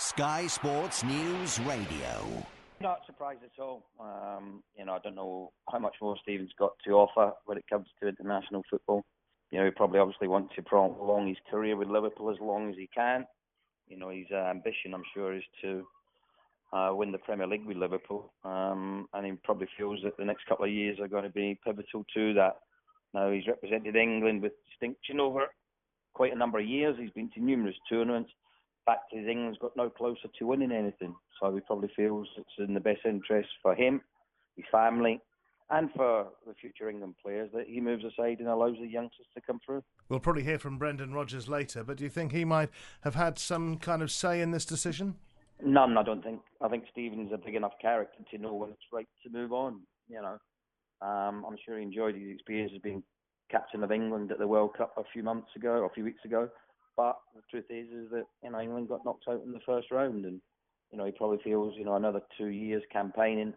Sky Sports News Radio. Not surprised at all. Um, you know, I don't know how much more Steven's got to offer when it comes to international football. You know, he probably obviously wants to prolong his career with Liverpool as long as he can. You know, his uh, ambition, I'm sure, is to uh, win the Premier League with Liverpool. Um, and he probably feels that the next couple of years are going to be pivotal to that. Now, he's represented England with distinction over quite a number of years. He's been to numerous tournaments. Fact is, England's got no closer to winning anything. So he probably feels it's in the best interest for him, his family, and for the future England players that he moves aside and allows the youngsters to come through. We'll probably hear from Brendan Rodgers later, but do you think he might have had some kind of say in this decision? None, I don't think. I think Steven's a big enough character to know when it's right to move on. You know, um, I'm sure he enjoyed his experience as being captain of England at the World Cup a few months ago, or a few weeks ago. But the truth is, is that you know England got knocked out in the first round, and you know he probably feels you know another two years campaigning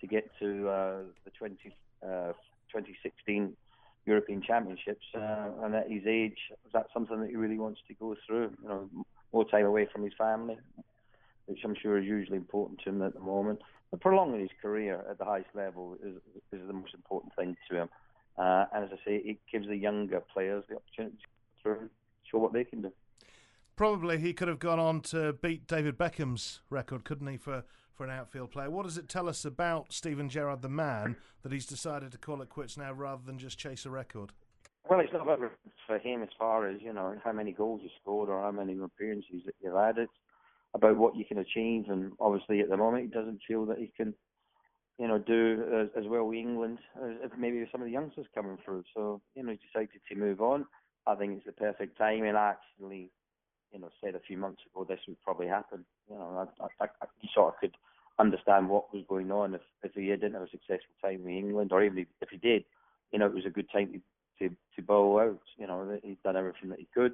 to get to uh, the 20, uh, 2016 European Championships, uh, and at his age, is that something that he really wants to go through? You know, more time away from his family, which I'm sure is usually important to him at the moment. But prolonging his career at the highest level is, is the most important thing to him. Uh, and as I say, it gives the younger players the opportunity what they can do. Probably he could have gone on to beat David Beckham's record, couldn't he, for, for an outfield player? What does it tell us about Steven Gerrard, the man, that he's decided to call it quits now rather than just chase a record? Well, it's not about for him as far as you know how many goals you scored or how many appearances that you've had. It's about what you can achieve, and obviously at the moment he doesn't feel that he can, you know, do as, as well with England as maybe some of the youngsters coming through. So you know, he decided to move on. I think it's the perfect time, and I actually, you know, said a few months ago this would probably happen. You know, I, I, I sort of could understand what was going on if if he didn't have a successful time with England, or even if he did, you know, it was a good time to to, to bow out. You know, he's done everything that he could.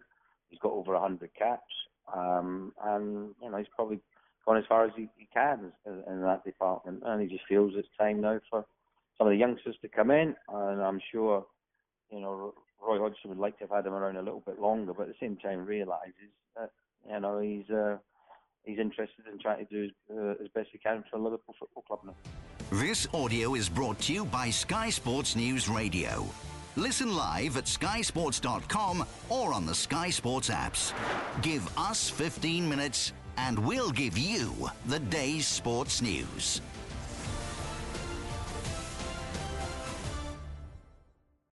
He's got over a hundred caps, um, and you know, he's probably gone as far as he, he can in that department, and he just feels it's time now for some of the youngsters to come in, and I'm sure, you know, Roy Hodgson would like to have had him around a little bit longer, but at the same time realises that you know he's uh, he's interested in trying to do uh, as best he can for Liverpool Football Club now. This audio is brought to you by Sky Sports News Radio. Listen live at skysports.com or on the Sky Sports apps. Give us 15 minutes and we'll give you the day's sports news.